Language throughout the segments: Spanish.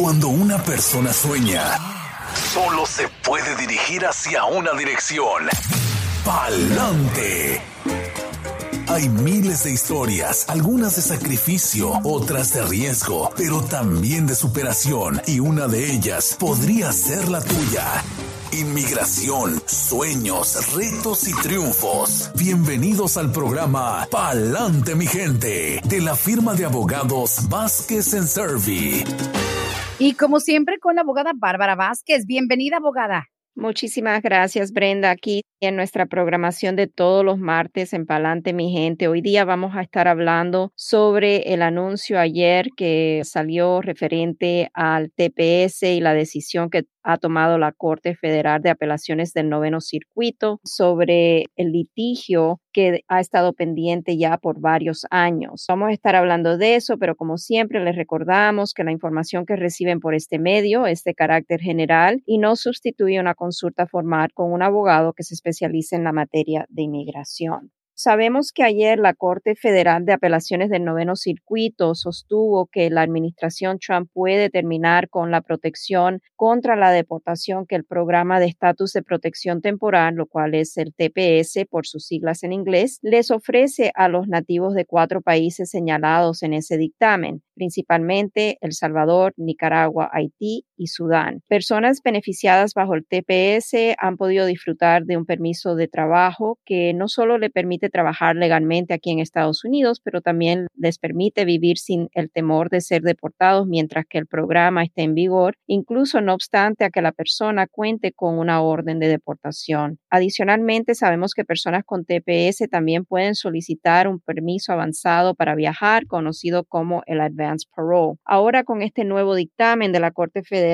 Cuando una persona sueña, solo se puede dirigir hacia una dirección. Pa'lante. Hay miles de historias, algunas de sacrificio, otras de riesgo, pero también de superación, y una de ellas podría ser la tuya. Inmigración, sueños, retos y triunfos. Bienvenidos al programa Pa'lante mi gente, de la firma de abogados Vázquez en Servi. Y como siempre con la abogada Bárbara Vázquez. Bienvenida, abogada. Muchísimas gracias, Brenda. Aquí en nuestra programación de todos los martes en Palante, mi gente. Hoy día vamos a estar hablando sobre el anuncio ayer que salió referente al TPS y la decisión que ha tomado la Corte Federal de Apelaciones del Noveno Circuito sobre el litigio que ha estado pendiente ya por varios años. Vamos a estar hablando de eso, pero como siempre les recordamos que la información que reciben por este medio es de carácter general y no sustituye una consulta formal con un abogado que se especialice en la materia de inmigración. Sabemos que ayer la Corte Federal de Apelaciones del Noveno Circuito sostuvo que la administración Trump puede terminar con la protección contra la deportación que el programa de estatus de protección temporal, lo cual es el TPS por sus siglas en inglés, les ofrece a los nativos de cuatro países señalados en ese dictamen, principalmente El Salvador, Nicaragua, Haití y Sudán. Personas beneficiadas bajo el TPS han podido disfrutar de un permiso de trabajo que no solo le permite trabajar legalmente aquí en Estados Unidos, pero también les permite vivir sin el temor de ser deportados mientras que el programa esté en vigor, incluso no obstante a que la persona cuente con una orden de deportación. Adicionalmente, sabemos que personas con TPS también pueden solicitar un permiso avanzado para viajar, conocido como el Advance Parole. Ahora, con este nuevo dictamen de la Corte Federal,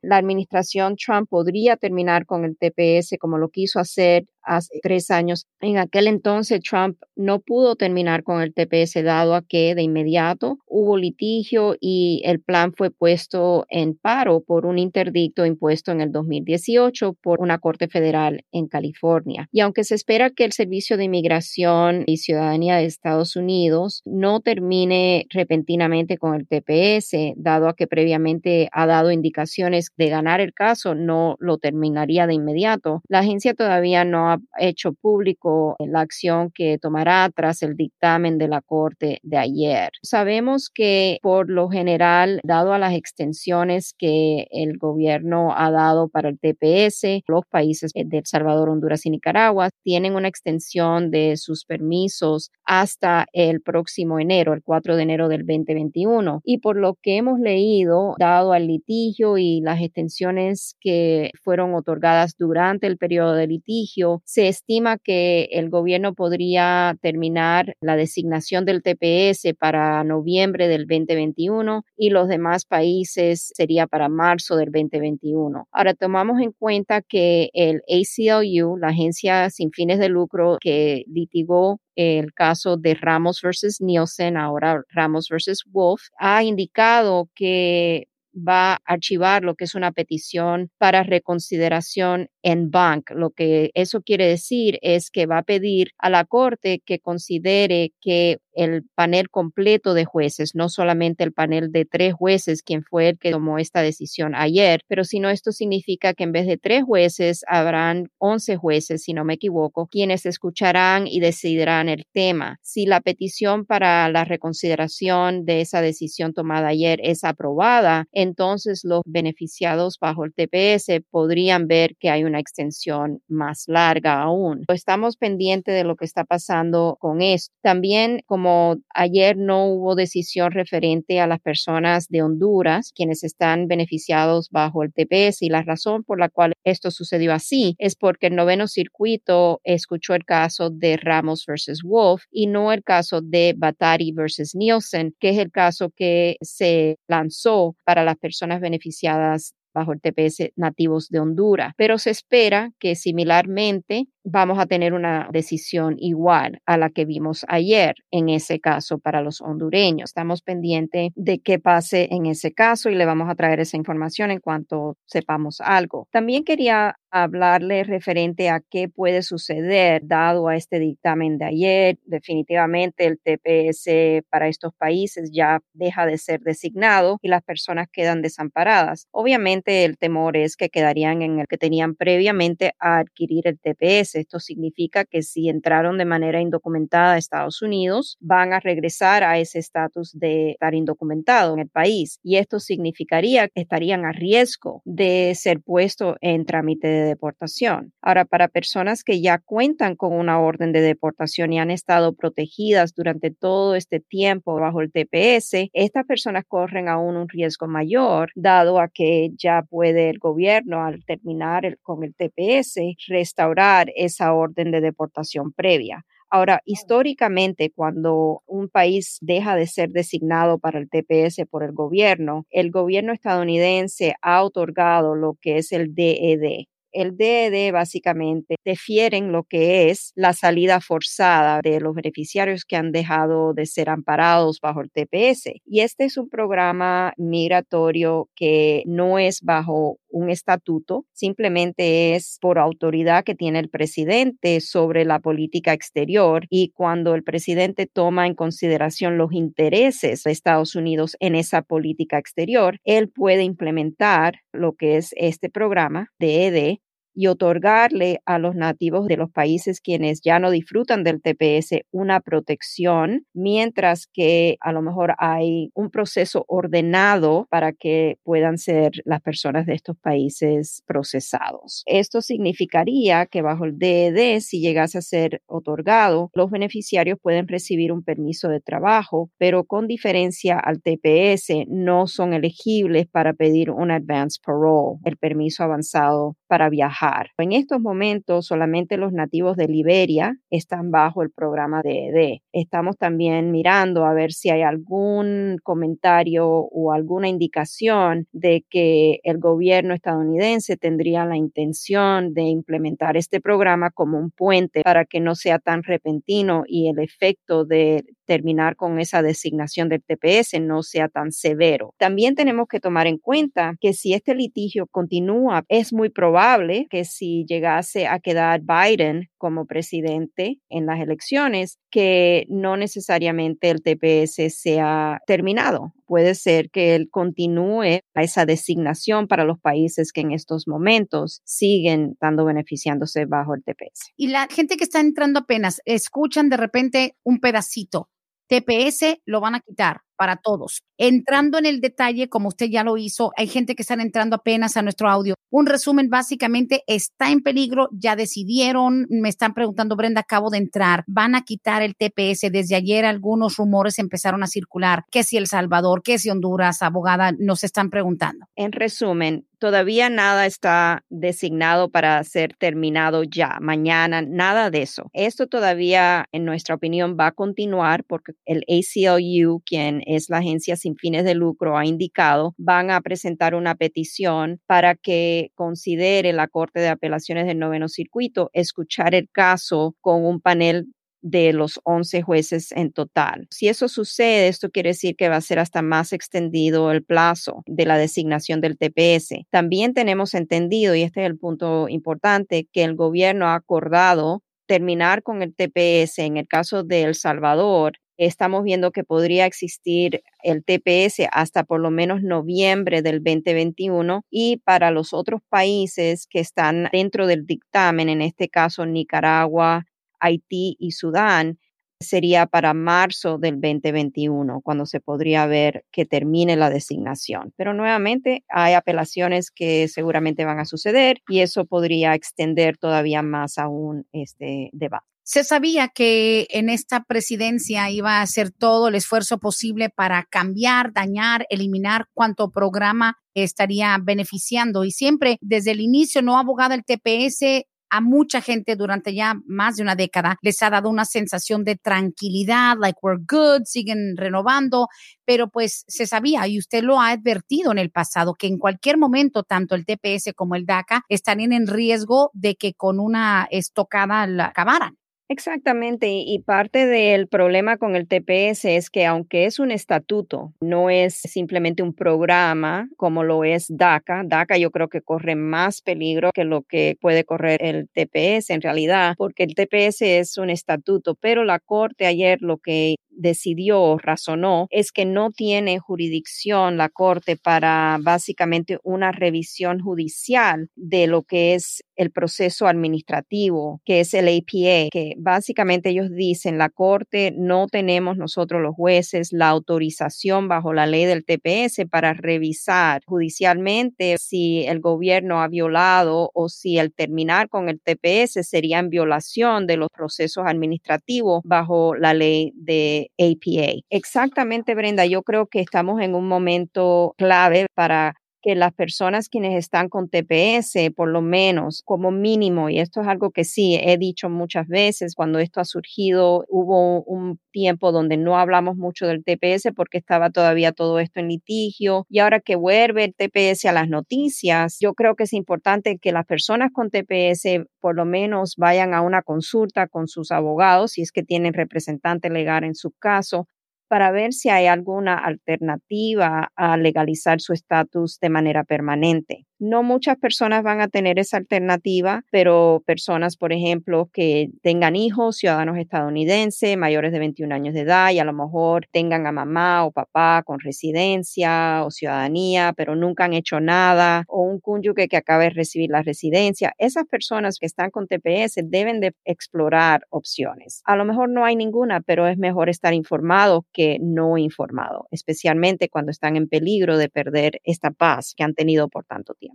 la administración Trump podría terminar con el TPS como lo quiso hacer hace tres años. En aquel entonces Trump no pudo terminar con el TPS dado a que de inmediato hubo litigio y el plan fue puesto en paro por un interdicto impuesto en el 2018 por una corte federal en California. Y aunque se espera que el Servicio de Inmigración y Ciudadanía de Estados Unidos no termine repentinamente con el TPS, dado a que previamente ha dado indicaciones de ganar el caso, no lo terminaría de inmediato, la agencia todavía no ha hecho público la acción que tomará tras el dictamen de la Corte de ayer. Sabemos que por lo general, dado a las extensiones que el gobierno ha dado para el TPS, los países de El Salvador, Honduras y Nicaragua tienen una extensión de sus permisos hasta el próximo enero, el 4 de enero del 2021. Y por lo que hemos leído, dado al litigio y las extensiones que fueron otorgadas durante el periodo de litigio, se estima que el gobierno podría terminar la designación del TPS para noviembre del 2021 y los demás países sería para marzo del 2021. Ahora tomamos en cuenta que el ACLU, la agencia sin fines de lucro que litigó el caso de Ramos versus Nielsen, ahora Ramos versus Wolf, ha indicado que va a archivar lo que es una petición para reconsideración en bank. Lo que eso quiere decir es que va a pedir a la Corte que considere que el panel completo de jueces, no solamente el panel de tres jueces, quien fue el que tomó esta decisión ayer, pero sino esto significa que en vez de tres jueces habrán once jueces, si no me equivoco, quienes escucharán y decidirán el tema. Si la petición para la reconsideración de esa decisión tomada ayer es aprobada, entonces los beneficiados bajo el TPS podrían ver que hay una extensión más larga aún. Estamos pendientes de lo que está pasando con esto. También, como ayer no hubo decisión referente a las personas de Honduras, quienes están beneficiados bajo el TPS, y la razón por la cual esto sucedió así es porque el noveno circuito escuchó el caso de Ramos versus Wolf y no el caso de Batari versus Nielsen, que es el caso que se lanzó para las personas beneficiadas bajo el TPS nativos de Honduras, pero se espera que similarmente vamos a tener una decisión igual a la que vimos ayer en ese caso para los hondureños. Estamos pendientes de qué pase en ese caso y le vamos a traer esa información en cuanto sepamos algo. También quería hablarle referente a qué puede suceder dado a este dictamen de ayer. Definitivamente el TPS para estos países ya deja de ser designado y las personas quedan desamparadas. Obviamente el temor es que quedarían en el que tenían previamente a adquirir el TPS. Esto significa que si entraron de manera indocumentada a Estados Unidos, van a regresar a ese estatus de estar indocumentado en el país. Y esto significaría que estarían a riesgo de ser puestos en trámite de deportación. Ahora, para personas que ya cuentan con una orden de deportación y han estado protegidas durante todo este tiempo bajo el TPS, estas personas corren aún un riesgo mayor, dado a que ya puede el gobierno, al terminar con el TPS, restaurar esa orden de deportación previa. Ahora, históricamente, cuando un país deja de ser designado para el TPS por el gobierno, el gobierno estadounidense ha otorgado lo que es el DED, el DED básicamente defieren lo que es la salida forzada de los beneficiarios que han dejado de ser amparados bajo el TPS. Y este es un programa migratorio que no es bajo un estatuto, simplemente es por autoridad que tiene el presidente sobre la política exterior y cuando el presidente toma en consideración los intereses de Estados Unidos en esa política exterior, él puede implementar lo que es este programa DED y otorgarle a los nativos de los países quienes ya no disfrutan del TPS una protección, mientras que a lo mejor hay un proceso ordenado para que puedan ser las personas de estos países procesados. Esto significaría que bajo el DED, si llegase a ser otorgado, los beneficiarios pueden recibir un permiso de trabajo, pero con diferencia al TPS, no son elegibles para pedir un advance parole, el permiso avanzado para viajar. En estos momentos solamente los nativos de Liberia están bajo el programa de ED. Estamos también mirando a ver si hay algún comentario o alguna indicación de que el gobierno estadounidense tendría la intención de implementar este programa como un puente para que no sea tan repentino y el efecto de terminar con esa designación del TPS no sea tan severo. También tenemos que tomar en cuenta que si este litigio continúa, es muy probable que si llegase a quedar Biden como presidente en las elecciones, que no necesariamente el TPS sea terminado. Puede ser que él continúe a esa designación para los países que en estos momentos siguen estando beneficiándose bajo el TPS. Y la gente que está entrando apenas, escuchan de repente un pedacito TPS lo van a quitar para todos. Entrando en el detalle, como usted ya lo hizo, hay gente que están entrando apenas a nuestro audio. Un resumen, básicamente, está en peligro, ya decidieron, me están preguntando, Brenda, acabo de entrar, van a quitar el TPS. Desde ayer algunos rumores empezaron a circular, que si El Salvador, que si Honduras, abogada, nos están preguntando. En resumen, todavía nada está designado para ser terminado ya, mañana, nada de eso. Esto todavía, en nuestra opinión, va a continuar porque el ACLU, quien es la agencia sin fines de lucro, ha indicado, van a presentar una petición para que considere la Corte de Apelaciones del Noveno Circuito escuchar el caso con un panel de los 11 jueces en total. Si eso sucede, esto quiere decir que va a ser hasta más extendido el plazo de la designación del TPS. También tenemos entendido, y este es el punto importante, que el gobierno ha acordado terminar con el TPS en el caso de El Salvador. Estamos viendo que podría existir el TPS hasta por lo menos noviembre del 2021 y para los otros países que están dentro del dictamen, en este caso Nicaragua, Haití y Sudán sería para marzo del 2021, cuando se podría ver que termine la designación. Pero nuevamente hay apelaciones que seguramente van a suceder y eso podría extender todavía más aún este debate. Se sabía que en esta presidencia iba a hacer todo el esfuerzo posible para cambiar, dañar, eliminar cuanto programa estaría beneficiando y siempre desde el inicio no abogada el TPS a mucha gente durante ya más de una década les ha dado una sensación de tranquilidad, like we're good, siguen renovando, pero pues se sabía y usted lo ha advertido en el pasado que en cualquier momento tanto el TPS como el DACA estarían en riesgo de que con una estocada la acabaran. Exactamente, y parte del problema con el TPS es que aunque es un estatuto, no es simplemente un programa como lo es DACA. DACA yo creo que corre más peligro que lo que puede correr el TPS en realidad, porque el TPS es un estatuto, pero la Corte ayer lo que decidió razonó es que no tiene jurisdicción la Corte para básicamente una revisión judicial de lo que es el proceso administrativo, que es el APA, que básicamente ellos dicen, la Corte no tenemos nosotros los jueces la autorización bajo la ley del TPS para revisar judicialmente si el gobierno ha violado o si el terminar con el TPS sería en violación de los procesos administrativos bajo la ley de APA. Exactamente, Brenda, yo creo que estamos en un momento clave para que las personas quienes están con TPS, por lo menos como mínimo, y esto es algo que sí he dicho muchas veces, cuando esto ha surgido, hubo un tiempo donde no hablamos mucho del TPS porque estaba todavía todo esto en litigio, y ahora que vuelve el TPS a las noticias, yo creo que es importante que las personas con TPS por lo menos vayan a una consulta con sus abogados, si es que tienen representante legal en su caso, para ver si hay alguna alternativa a legalizar su estatus de manera permanente. No muchas personas van a tener esa alternativa, pero personas, por ejemplo, que tengan hijos, ciudadanos estadounidenses, mayores de 21 años de edad y a lo mejor tengan a mamá o papá con residencia o ciudadanía, pero nunca han hecho nada, o un cónyuge que acabe de recibir la residencia, esas personas que están con TPS deben de explorar opciones. A lo mejor no hay ninguna, pero es mejor estar informado que no informado, especialmente cuando están en peligro de perder esta paz que han tenido por tanto tiempo.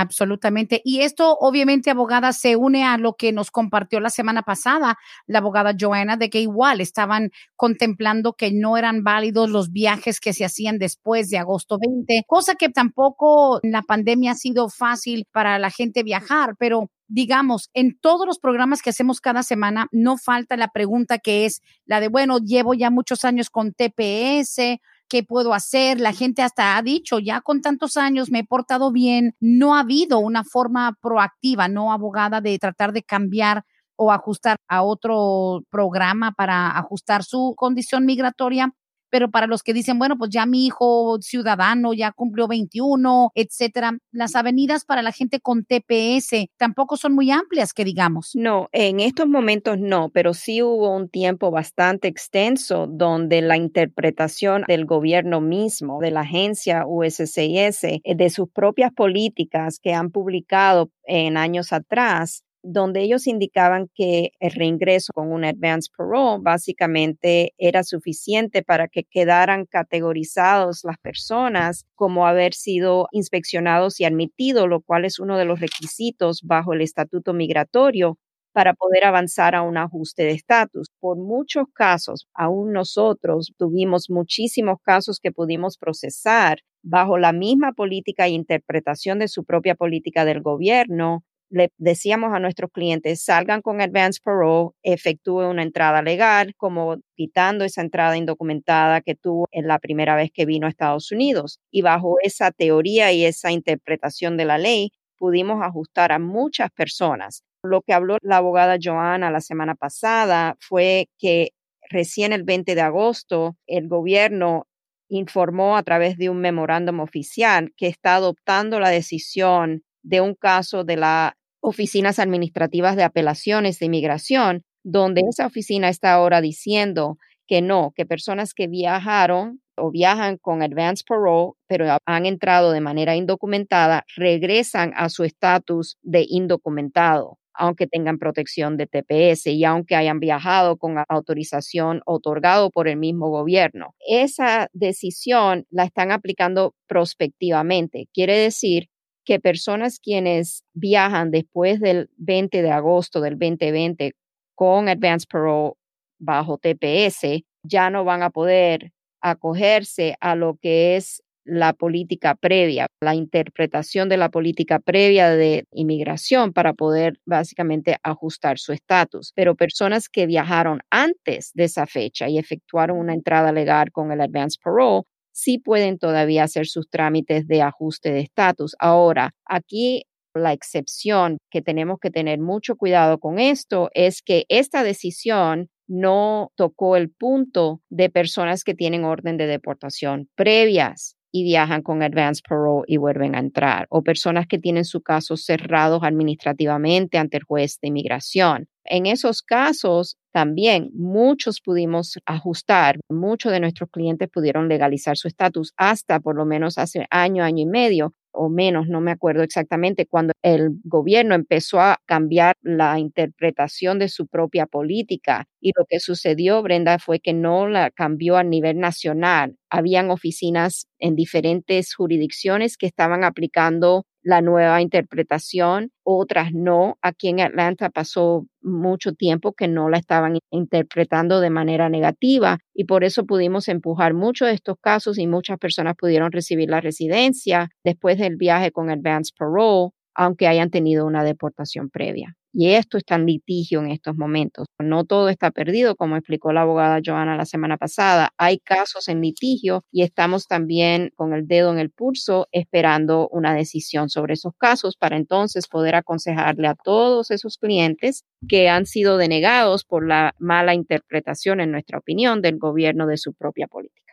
Absolutamente. Y esto, obviamente, abogada, se une a lo que nos compartió la semana pasada la abogada Joanna, de que igual estaban contemplando que no eran válidos los viajes que se hacían después de agosto 20, cosa que tampoco en la pandemia ha sido fácil para la gente viajar, pero digamos, en todos los programas que hacemos cada semana, no falta la pregunta que es la de, bueno, llevo ya muchos años con TPS, qué puedo hacer. La gente hasta ha dicho, ya con tantos años me he portado bien. No ha habido una forma proactiva, no abogada, de tratar de cambiar o ajustar a otro programa para ajustar su condición migratoria pero para los que dicen, bueno, pues ya mi hijo ciudadano ya cumplió 21, etcétera, las avenidas para la gente con TPS tampoco son muy amplias, que digamos. No, en estos momentos no, pero sí hubo un tiempo bastante extenso donde la interpretación del gobierno mismo, de la agencia USCIS, eh, de sus propias políticas que han publicado en años atrás, donde ellos indicaban que el reingreso con un advance parole básicamente era suficiente para que quedaran categorizados las personas como haber sido inspeccionados y admitidos, lo cual es uno de los requisitos bajo el estatuto migratorio para poder avanzar a un ajuste de estatus. Por muchos casos, aún nosotros tuvimos muchísimos casos que pudimos procesar bajo la misma política e interpretación de su propia política del gobierno, le decíamos a nuestros clientes, salgan con advance parole, efectúe una entrada legal, como quitando esa entrada indocumentada que tuvo en la primera vez que vino a Estados Unidos. Y bajo esa teoría y esa interpretación de la ley, pudimos ajustar a muchas personas. Lo que habló la abogada Joana la semana pasada fue que recién el 20 de agosto el gobierno informó a través de un memorándum oficial que está adoptando la decisión de un caso de la oficinas administrativas de apelaciones de inmigración, donde esa oficina está ahora diciendo que no, que personas que viajaron o viajan con advance parole, pero han entrado de manera indocumentada, regresan a su estatus de indocumentado, aunque tengan protección de TPS y aunque hayan viajado con autorización otorgado por el mismo gobierno. Esa decisión la están aplicando prospectivamente. Quiere decir que personas quienes viajan después del 20 de agosto del 2020 con Advance Parole bajo TPS ya no van a poder acogerse a lo que es la política previa, la interpretación de la política previa de inmigración para poder básicamente ajustar su estatus. Pero personas que viajaron antes de esa fecha y efectuaron una entrada legal con el advance parole, sí pueden todavía hacer sus trámites de ajuste de estatus. Ahora, aquí la excepción que tenemos que tener mucho cuidado con esto es que esta decisión no tocó el punto de personas que tienen orden de deportación previas y viajan con advance parole y vuelven a entrar, o personas que tienen su caso cerrados administrativamente ante el juez de inmigración. En esos casos, también muchos pudimos ajustar, muchos de nuestros clientes pudieron legalizar su estatus hasta por lo menos hace año, año y medio, o menos, no me acuerdo exactamente, cuando el gobierno empezó a cambiar la interpretación de su propia política. Y lo que sucedió, Brenda, fue que no la cambió a nivel nacional. Habían oficinas en diferentes jurisdicciones que estaban aplicando la nueva interpretación, otras no. Aquí en Atlanta pasó mucho tiempo que no la estaban interpretando de manera negativa y por eso pudimos empujar muchos de estos casos y muchas personas pudieron recibir la residencia después del viaje con advance parole, aunque hayan tenido una deportación previa. Y esto está en litigio en estos momentos. No todo está perdido, como explicó la abogada Joana la semana pasada. Hay casos en litigio y estamos también con el dedo en el pulso esperando una decisión sobre esos casos para entonces poder aconsejarle a todos esos clientes que han sido denegados por la mala interpretación, en nuestra opinión, del gobierno de su propia política.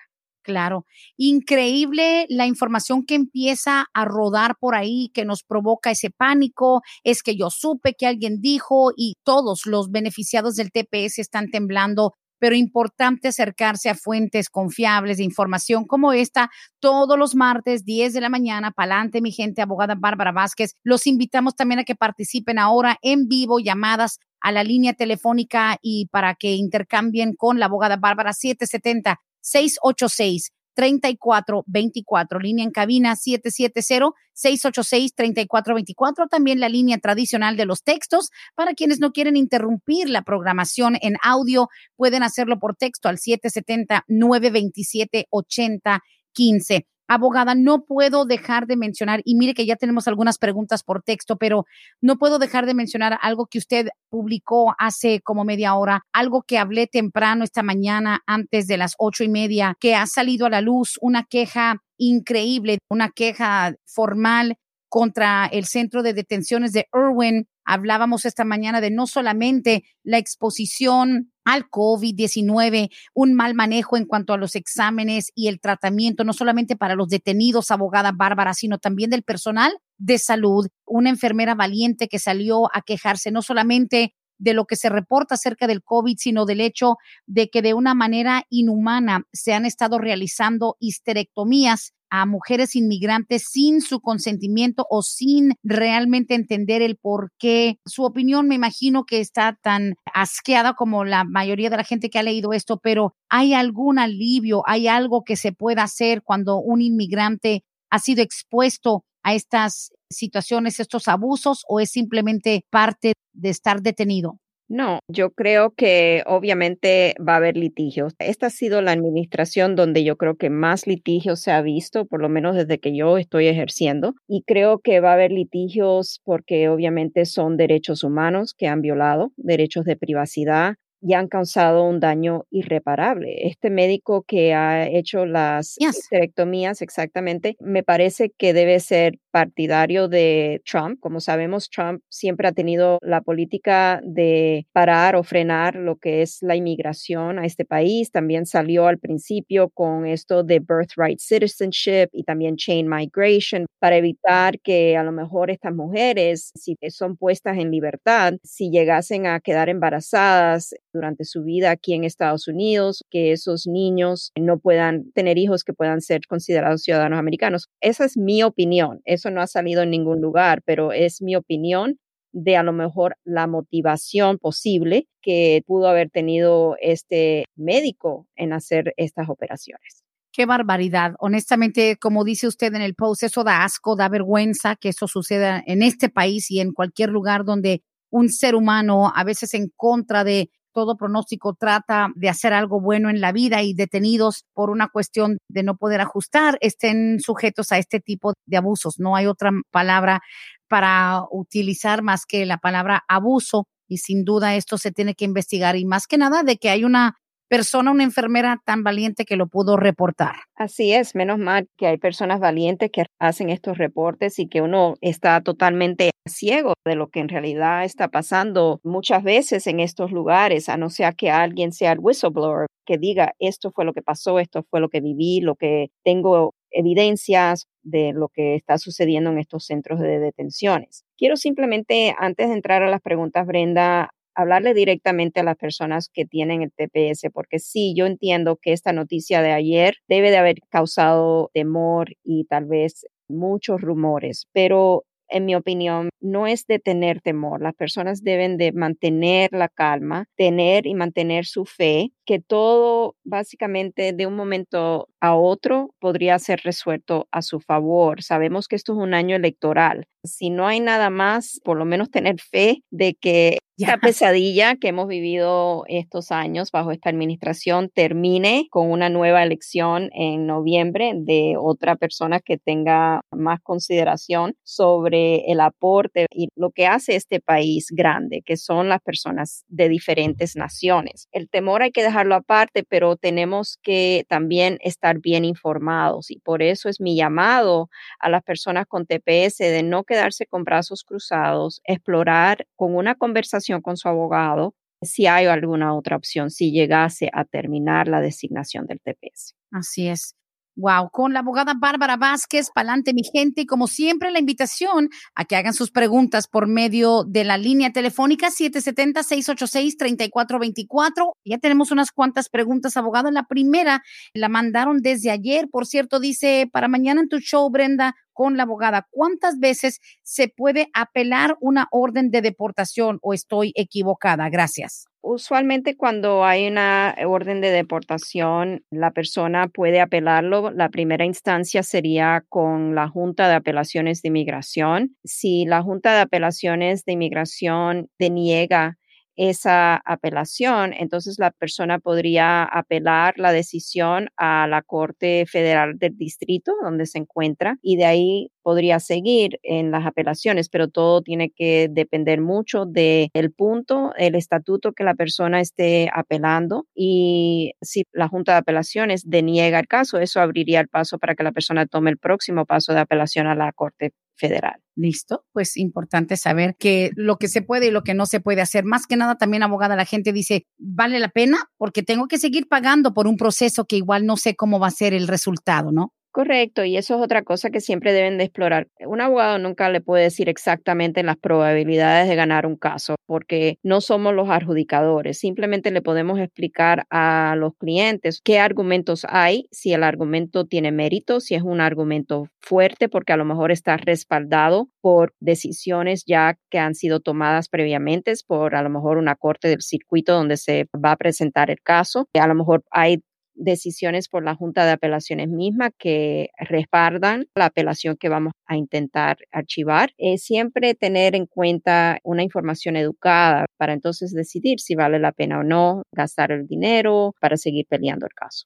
Claro, increíble la información que empieza a rodar por ahí, que nos provoca ese pánico, es que yo supe que alguien dijo y todos los beneficiados del TPS están temblando, pero importante acercarse a fuentes confiables de información como esta todos los martes, 10 de la mañana, pa'lante mi gente, abogada Bárbara Vázquez. Los invitamos también a que participen ahora en vivo, llamadas a la línea telefónica y para que intercambien con la abogada Bárbara 770 686-3424, línea en cabina 770-686-3424, también la línea tradicional de los textos. Para quienes no quieren interrumpir la programación en audio, pueden hacerlo por texto al 770-927-8015. Abogada, no puedo dejar de mencionar, y mire que ya tenemos algunas preguntas por texto, pero no puedo dejar de mencionar algo que usted publicó hace como media hora, algo que hablé temprano esta mañana antes de las ocho y media, que ha salido a la luz una queja increíble, una queja formal contra el centro de detenciones de Irwin. Hablábamos esta mañana de no solamente la exposición al COVID-19, un mal manejo en cuanto a los exámenes y el tratamiento, no solamente para los detenidos, abogada Bárbara, sino también del personal de salud, una enfermera valiente que salió a quejarse no solamente de lo que se reporta acerca del COVID, sino del hecho de que de una manera inhumana se han estado realizando histerectomías a mujeres inmigrantes sin su consentimiento o sin realmente entender el por qué. Su opinión me imagino que está tan asqueada como la mayoría de la gente que ha leído esto, pero ¿hay algún alivio? ¿Hay algo que se pueda hacer cuando un inmigrante ha sido expuesto a estas situaciones, estos abusos o es simplemente parte de estar detenido? No, yo creo que obviamente va a haber litigios. Esta ha sido la administración donde yo creo que más litigios se ha visto, por lo menos desde que yo estoy ejerciendo. Y creo que va a haber litigios porque obviamente son derechos humanos que han violado, derechos de privacidad, y han causado un daño irreparable. Este médico que ha hecho las histerectomías exactamente, me parece que debe ser partidario de Trump. Como sabemos, Trump siempre ha tenido la política de parar o frenar lo que es la inmigración a este país. También salió al principio con esto de birthright citizenship y también chain migration para evitar que a lo mejor estas mujeres, si son puestas en libertad, si llegasen a quedar embarazadas durante su vida aquí en Estados Unidos, que esos niños no puedan tener hijos que puedan ser considerados ciudadanos americanos. Esa es mi opinión no ha salido en ningún lugar, pero es mi opinión de a lo mejor la motivación posible que pudo haber tenido este médico en hacer estas operaciones. Qué barbaridad. Honestamente, como dice usted en el post, eso da asco, da vergüenza que eso suceda en este país y en cualquier lugar donde un ser humano, a veces en contra de todo pronóstico trata de hacer algo bueno en la vida y detenidos por una cuestión de no poder ajustar, estén sujetos a este tipo de abusos. No hay otra palabra para utilizar más que la palabra abuso y sin duda esto se tiene que investigar y más que nada de que hay una persona, una enfermera tan valiente que lo pudo reportar. Así es, menos mal que hay personas valientes que hacen estos reportes y que uno está totalmente ciego de lo que en realidad está pasando muchas veces en estos lugares, a no ser que alguien sea el whistleblower que diga esto fue lo que pasó, esto fue lo que viví, lo que tengo evidencias de lo que está sucediendo en estos centros de detenciones. Quiero simplemente, antes de entrar a las preguntas, Brenda, hablarle directamente a las personas que tienen el TPS, porque sí, yo entiendo que esta noticia de ayer debe de haber causado temor y tal vez muchos rumores, pero en mi opinión, no es de tener temor. Las personas deben de mantener la calma, tener y mantener su fe, que todo básicamente de un momento a otro podría ser resuelto a su favor. Sabemos que esto es un año electoral. Si no hay nada más, por lo menos tener fe de que esta pesadilla que hemos vivido estos años bajo esta administración termine con una nueva elección en noviembre de otra persona que tenga más consideración sobre el aporte y lo que hace este país grande, que son las personas de diferentes naciones. El temor hay que dejarlo aparte, pero tenemos que también estar bien informados y por eso es mi llamado a las personas con TPS de no quedarse con brazos cruzados, explorar con una conversación con su abogado si hay alguna otra opción, si llegase a terminar la designación del TPS. Así es. Wow, con la abogada Bárbara Vázquez, pa'lante mi gente, y como siempre la invitación a que hagan sus preguntas por medio de la línea telefónica 770-686-3424. Ya tenemos unas cuantas preguntas, abogado. La primera la mandaron desde ayer, por cierto, dice, para mañana en tu show, Brenda, con la abogada, ¿cuántas veces se puede apelar una orden de deportación o estoy equivocada? Gracias. Usualmente cuando hay una orden de deportación, la persona puede apelarlo. La primera instancia sería con la Junta de Apelaciones de Inmigración. Si la Junta de Apelaciones de Inmigración deniega esa apelación, entonces la persona podría apelar la decisión a la Corte Federal del Distrito donde se encuentra y de ahí podría seguir en las apelaciones, pero todo tiene que depender mucho del punto, el estatuto que la persona esté apelando y si la Junta de Apelaciones deniega el caso, eso abriría el paso para que la persona tome el próximo paso de apelación a la Corte federal. Listo, pues importante saber que lo que se puede y lo que no se puede hacer. Más que nada también abogada, la gente dice, vale la pena porque tengo que seguir pagando por un proceso que igual no sé cómo va a ser el resultado, ¿no? Correcto, y eso es otra cosa que siempre deben de explorar. Un abogado nunca le puede decir exactamente las probabilidades de ganar un caso, porque no somos los adjudicadores. Simplemente le podemos explicar a los clientes qué argumentos hay, si el argumento tiene mérito, si es un argumento fuerte, porque a lo mejor está respaldado por decisiones ya que han sido tomadas previamente, por a lo mejor una corte del circuito donde se va a presentar el caso. A lo mejor hay decisiones por la Junta de Apelaciones misma que respaldan la apelación que vamos a intentar archivar. Es siempre tener en cuenta una información educada para entonces decidir si vale la pena o no gastar el dinero para seguir peleando el caso.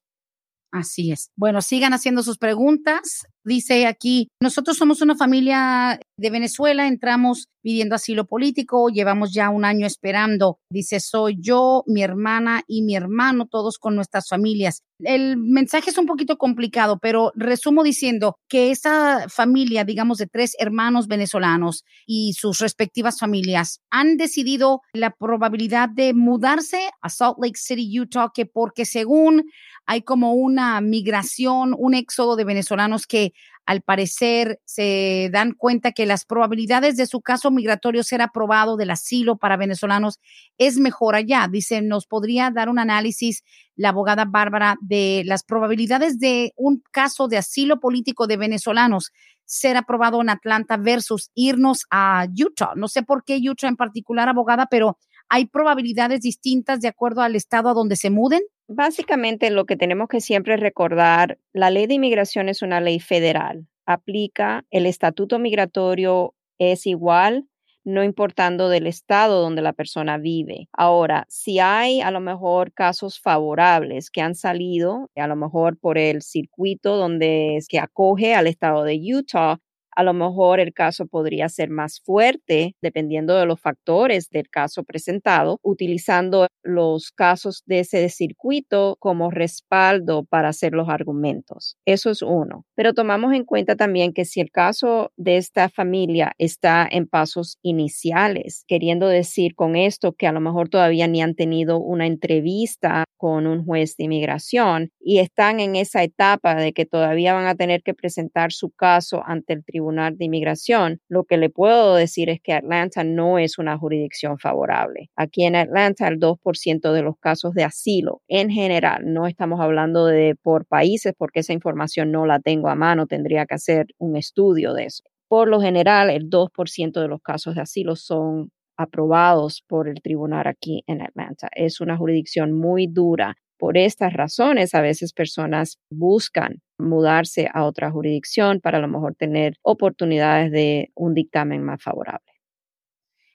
Así es. Bueno, sigan haciendo sus preguntas. Dice aquí, nosotros somos una familia de Venezuela, entramos pidiendo asilo político, llevamos ya un año esperando. Dice, soy yo, mi hermana y mi hermano, todos con nuestras familias. El mensaje es un poquito complicado, pero resumo diciendo que esa familia, digamos, de tres hermanos venezolanos y sus respectivas familias han decidido la probabilidad de mudarse a Salt Lake City, Utah, que porque según hay como una migración, un éxodo de venezolanos que al parecer se dan cuenta que las probabilidades de su caso migratorio ser aprobado del asilo para venezolanos es mejor allá. Dice, nos podría dar un análisis la abogada Bárbara de las probabilidades de un caso de asilo político de venezolanos ser aprobado en Atlanta versus irnos a Utah. No sé por qué Utah en particular, abogada, pero hay probabilidades distintas de acuerdo al estado a donde se muden. Básicamente lo que tenemos que siempre recordar, la ley de inmigración es una ley federal, aplica, el estatuto migratorio es igual no importando del estado donde la persona vive. Ahora, si hay a lo mejor casos favorables que han salido, a lo mejor por el circuito donde es que acoge al estado de Utah, a lo mejor el caso podría ser más fuerte dependiendo de los factores del caso presentado, utilizando los casos de ese circuito como respaldo para hacer los argumentos. Eso es uno. Pero tomamos en cuenta también que si el caso de esta familia está en pasos iniciales, queriendo decir con esto que a lo mejor todavía ni han tenido una entrevista con un juez de inmigración y están en esa etapa de que todavía van a tener que presentar su caso ante el tribunal de Inmigración, lo que le puedo decir es que Atlanta no es una jurisdicción favorable. Aquí en Atlanta, el 2% de los casos de asilo en general, no estamos hablando de por países porque esa información no la tengo a mano, tendría que hacer un estudio de eso. Por lo general, el 2% de los casos de asilo son aprobados por el tribunal aquí en Atlanta. Es una jurisdicción muy dura por estas razones, a veces personas buscan mudarse a otra jurisdicción para a lo mejor tener oportunidades de un dictamen más favorable.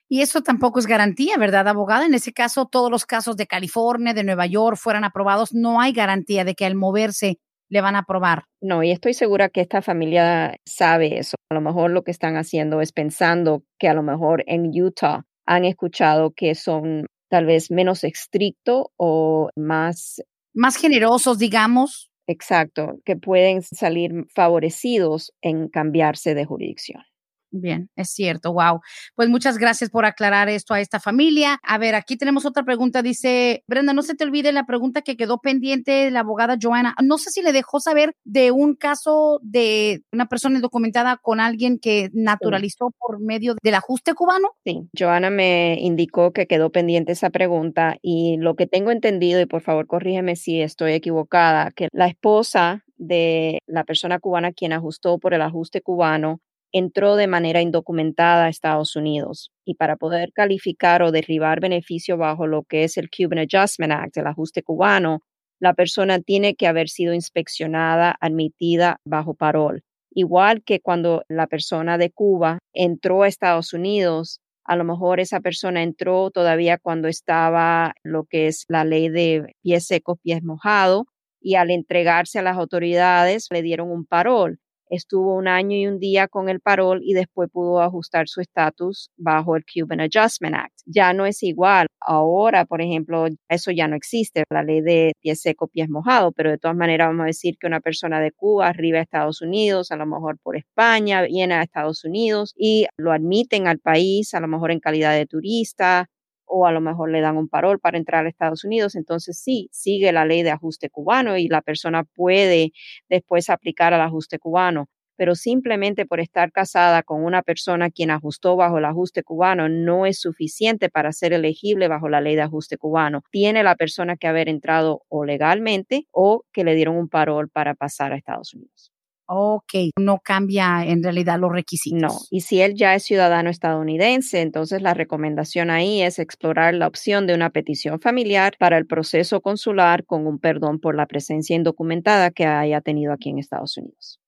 Y eso tampoco es garantía, ¿verdad, abogada? En ese caso, todos los casos de California, de Nueva York fueran aprobados, no hay garantía de que al moverse le van a aprobar. No, y estoy segura que esta familia sabe eso. A lo mejor lo que están haciendo es pensando que a lo mejor en Utah han escuchado que son tal vez menos estricto o más... Más generosos, digamos. Exacto, que pueden salir favorecidos en cambiarse de jurisdicción. Bien, es cierto, wow. Pues muchas gracias por aclarar esto a esta familia. A ver, aquí tenemos otra pregunta. Dice, Brenda, no se te olvide la pregunta que quedó pendiente la abogada Joana. No sé si le dejó saber de un caso de una persona indocumentada con alguien que naturalizó por medio del ajuste cubano. Sí, Joana me indicó que quedó pendiente esa pregunta y lo que tengo entendido, y por favor corrígeme si estoy equivocada, que la esposa de la persona cubana quien ajustó por el ajuste cubano entró de manera indocumentada a Estados Unidos y para poder calificar o derribar beneficio bajo lo que es el Cuban Adjustment Act, el ajuste cubano, la persona tiene que haber sido inspeccionada, admitida bajo parol. Igual que cuando la persona de Cuba entró a Estados Unidos, a lo mejor esa persona entró todavía cuando estaba lo que es la ley de pies secos, pies mojados, y al entregarse a las autoridades le dieron un parol estuvo un año y un día con el parol y después pudo ajustar su estatus bajo el Cuban Adjustment Act. Ya no es igual. Ahora, por ejemplo, eso ya no existe, la ley de pies seco, pies mojado, pero de todas maneras vamos a decir que una persona de Cuba arriba a Estados Unidos, a lo mejor por España, viene a Estados Unidos y lo admiten al país, a lo mejor en calidad de turista, o a lo mejor le dan un parol para entrar a Estados Unidos, entonces sí, sigue la ley de ajuste cubano y la persona puede después aplicar al ajuste cubano, pero simplemente por estar casada con una persona quien ajustó bajo el ajuste cubano no es suficiente para ser elegible bajo la ley de ajuste cubano. Tiene la persona que haber entrado o legalmente o que le dieron un parol para pasar a Estados Unidos. Ok, no cambia en realidad los requisitos. No, y si él ya es ciudadano estadounidense, entonces la recomendación ahí es explorar la opción de una petición familiar para el proceso consular con un perdón por la presencia indocumentada que haya tenido aquí en Estados Unidos.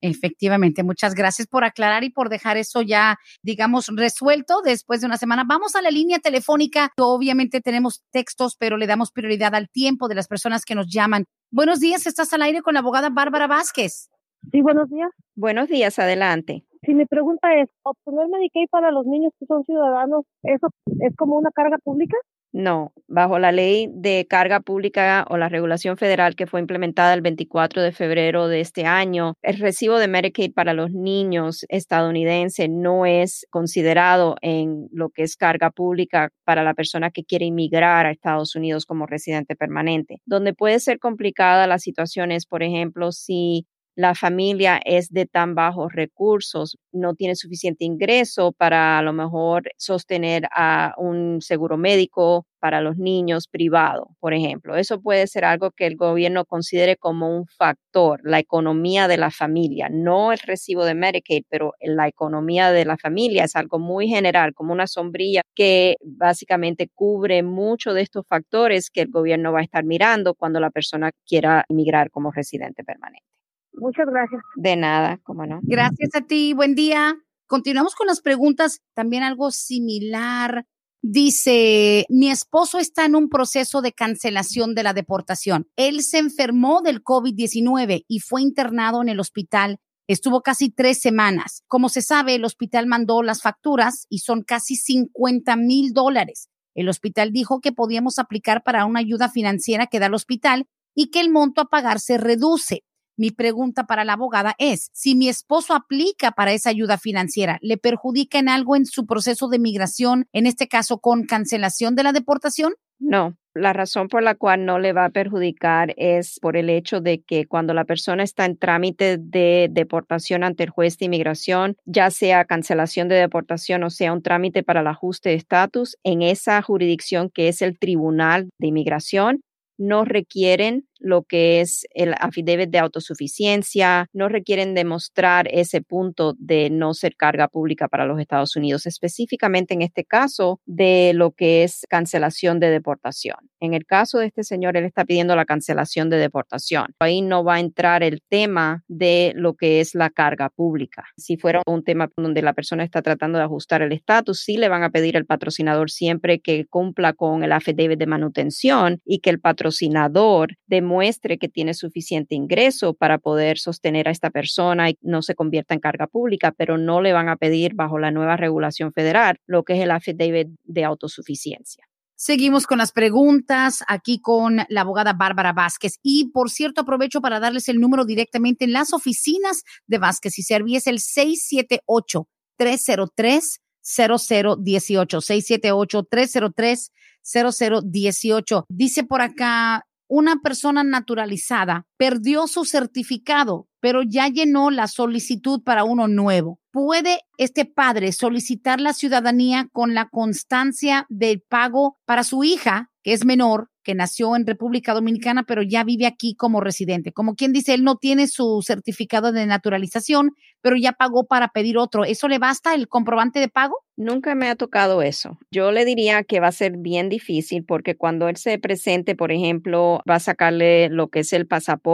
Efectivamente, muchas gracias por aclarar y por dejar eso ya, digamos, resuelto después de una semana. Vamos a la línea telefónica. Obviamente tenemos textos, pero le damos prioridad al tiempo de las personas que nos llaman. Buenos días, estás al aire con la abogada Bárbara Vázquez. Sí, buenos días. Buenos días, adelante. Si mi pregunta es, ¿obtener Medicaid para los niños que son ciudadanos, eso es como una carga pública? No, bajo la ley de carga pública o la regulación federal que fue implementada el 24 de febrero de este año, el recibo de Medicaid para los niños estadounidenses no es considerado en lo que es carga pública para la persona que quiere inmigrar a Estados Unidos como residente permanente. Donde puede ser complicada la situación es, por ejemplo, si la familia es de tan bajos recursos, no tiene suficiente ingreso para a lo mejor sostener a un seguro médico para los niños privado, por ejemplo. Eso puede ser algo que el gobierno considere como un factor, la economía de la familia, no el recibo de Medicaid, pero la economía de la familia es algo muy general, como una sombrilla que básicamente cubre mucho de estos factores que el gobierno va a estar mirando cuando la persona quiera emigrar como residente permanente. Muchas gracias. De nada, cómo no. Gracias a ti, buen día. Continuamos con las preguntas, también algo similar. Dice, mi esposo está en un proceso de cancelación de la deportación. Él se enfermó del COVID-19 y fue internado en el hospital. Estuvo casi tres semanas. Como se sabe, el hospital mandó las facturas y son casi 50 mil dólares. El hospital dijo que podíamos aplicar para una ayuda financiera que da el hospital y que el monto a pagar se reduce. Mi pregunta para la abogada es, si mi esposo aplica para esa ayuda financiera, ¿le perjudica en algo en su proceso de migración, en este caso con cancelación de la deportación? No, la razón por la cual no le va a perjudicar es por el hecho de que cuando la persona está en trámite de deportación ante el juez de inmigración, ya sea cancelación de deportación o sea un trámite para el ajuste de estatus, en esa jurisdicción que es el Tribunal de Inmigración, no requieren lo que es el affidavit de autosuficiencia, no requieren demostrar ese punto de no ser carga pública para los Estados Unidos, específicamente en este caso de lo que es cancelación de deportación. En el caso de este señor, él está pidiendo la cancelación de deportación. Ahí no va a entrar el tema de lo que es la carga pública. Si fuera un tema donde la persona está tratando de ajustar el estatus, sí le van a pedir al patrocinador siempre que cumpla con el affidavit de manutención y que el patrocinador demuestre muestre que tiene suficiente ingreso para poder sostener a esta persona y no se convierta en carga pública, pero no le van a pedir bajo la nueva regulación federal lo que es el affidavit de autosuficiencia. Seguimos con las preguntas aquí con la abogada Bárbara Vázquez. Y por cierto, aprovecho para darles el número directamente en las oficinas de Vázquez y Servi. Es el 678 303 0018 678 303 0018. Dice por acá una persona naturalizada perdió su certificado, pero ya llenó la solicitud para uno nuevo. ¿Puede este padre solicitar la ciudadanía con la constancia del pago para su hija, que es menor, que nació en República Dominicana, pero ya vive aquí como residente. Como quien dice, él no tiene su certificado de naturalización, pero ya pagó para pedir otro. ¿Eso le basta el comprobante de pago? Nunca me ha tocado eso. Yo le diría que va a ser bien difícil porque cuando él se presente, por ejemplo, va a sacarle lo que es el pasaporte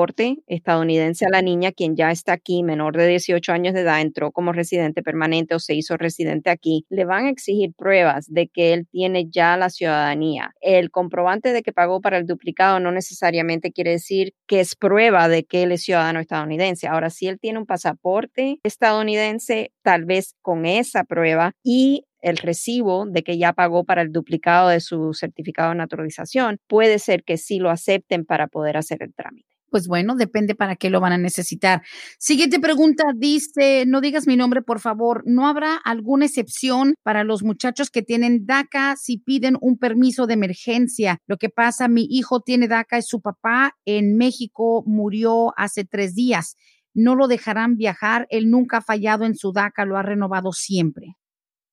estadounidense a la niña, quien ya está aquí, menor de 18 años de edad, entró como residente permanente o se hizo residente aquí, le van a exigir pruebas de que él tiene ya la ciudadanía. El comprobante de que pagó para el duplicado no necesariamente quiere decir que es prueba de que él es ciudadano estadounidense. Ahora, si él tiene un pasaporte estadounidense, tal vez con esa prueba y el recibo de que ya pagó para el duplicado de su certificado de naturalización, puede ser que sí lo acepten para poder hacer el trámite pues bueno, depende para qué lo van a necesitar. Siguiente pregunta dice, no digas mi nombre, por favor, ¿no habrá alguna excepción para los muchachos que tienen DACA si piden un permiso de emergencia? Lo que pasa, mi hijo tiene DACA y su papá en México murió hace tres días. No lo dejarán viajar, él nunca ha fallado en su DACA, lo ha renovado siempre.